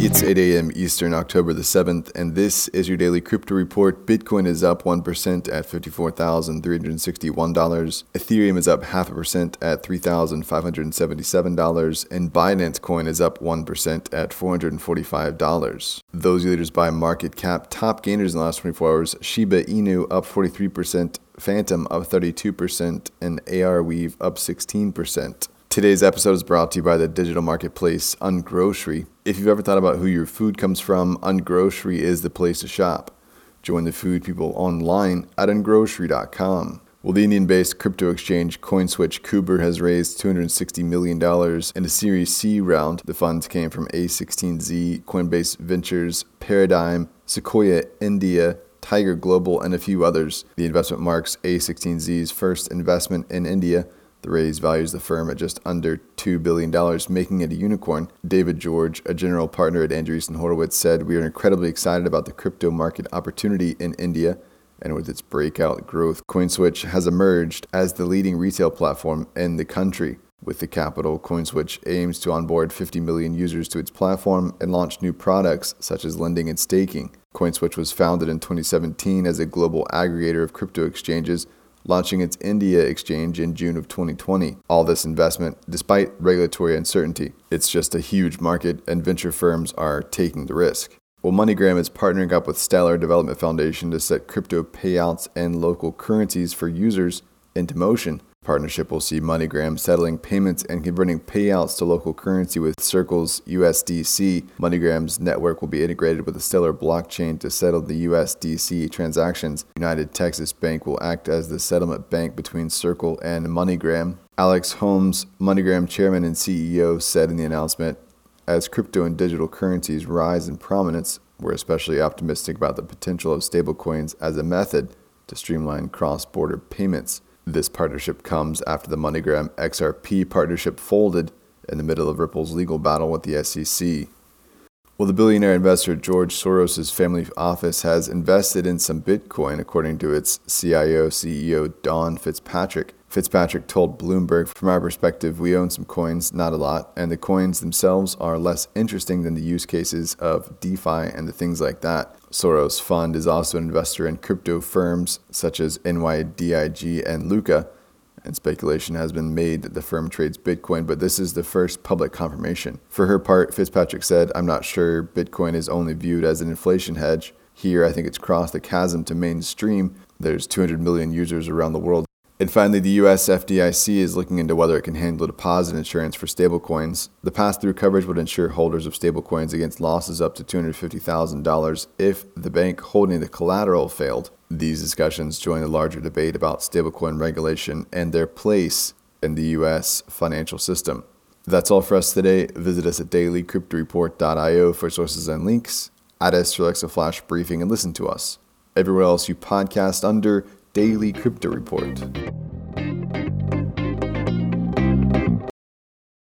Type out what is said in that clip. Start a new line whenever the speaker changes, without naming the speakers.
It's 8 a.m. Eastern, October the 7th, and this is your daily crypto report. Bitcoin is up 1% at $54,361. Ethereum is up half a percent at $3,577. And Binance Coin is up 1% at $445. Those leaders by market cap, top gainers in the last 24 hours Shiba Inu up 43%, Fantom up 32%, and Arweave up 16%. Today's episode is brought to you by the digital marketplace Ungrocery. If you've ever thought about who your food comes from, Ungrocery is the place to shop. Join the food people online at ungrocery.com. Well, the Indian based crypto exchange CoinSwitch Kuber has raised $260 million in a Series C round. The funds came from A16Z, Coinbase Ventures, Paradigm, Sequoia India, Tiger Global, and a few others. The investment marks A16Z's first investment in India the raise values the firm at just under $2 billion, making it a unicorn. David George, a general partner at Andreessen Horowitz, said, We are incredibly excited about the crypto market opportunity in India. And with its breakout growth, CoinSwitch has emerged as the leading retail platform in the country. With the capital, CoinSwitch aims to onboard 50 million users to its platform and launch new products such as lending and staking. CoinSwitch was founded in 2017 as a global aggregator of crypto exchanges launching its India exchange in June of 2020. All this investment, despite regulatory uncertainty, it's just a huge market and venture firms are taking the risk. Well, MoneyGram is partnering up with Stellar Development Foundation to set crypto payouts and local currencies for users into motion. Partnership will see MoneyGram settling payments and converting payouts to local currency with Circle's USDC. MoneyGram's network will be integrated with the Stellar blockchain to settle the USDC transactions. United Texas Bank will act as the settlement bank between Circle and MoneyGram. Alex Holmes, MoneyGram chairman and CEO, said in the announcement As crypto and digital currencies rise in prominence, we're especially optimistic about the potential of stablecoins as a method to streamline cross border payments. This partnership comes after the MoneyGram XRP partnership folded in the middle of Ripple's legal battle with the SEC. Well, the billionaire investor George Soros' family office has invested in some Bitcoin, according to its CIO CEO Dawn Fitzpatrick. Fitzpatrick told Bloomberg, From our perspective, we own some coins, not a lot, and the coins themselves are less interesting than the use cases of DeFi and the things like that. Soros Fund is also an investor in crypto firms such as NYDIG and Lukka, and speculation has been made that the firm trades Bitcoin, but this is the first public confirmation. For her part, Fitzpatrick said, I'm not sure Bitcoin is only viewed as an inflation hedge. Here, I think it's crossed the chasm to mainstream. There's 200 million users around the world and finally, the US FDIC is looking into whether it can handle deposit insurance for stablecoins. The pass through coverage would insure holders of stablecoins against losses up to $250,000 if the bank holding the collateral failed. These discussions join a larger debate about stablecoin regulation and their place in the US financial system. That's all for us today. Visit us at dailycryptoreport.io for sources and links. Add us to Alexa Flash Briefing and listen to us. Everywhere else you podcast under Daily Crypto Report.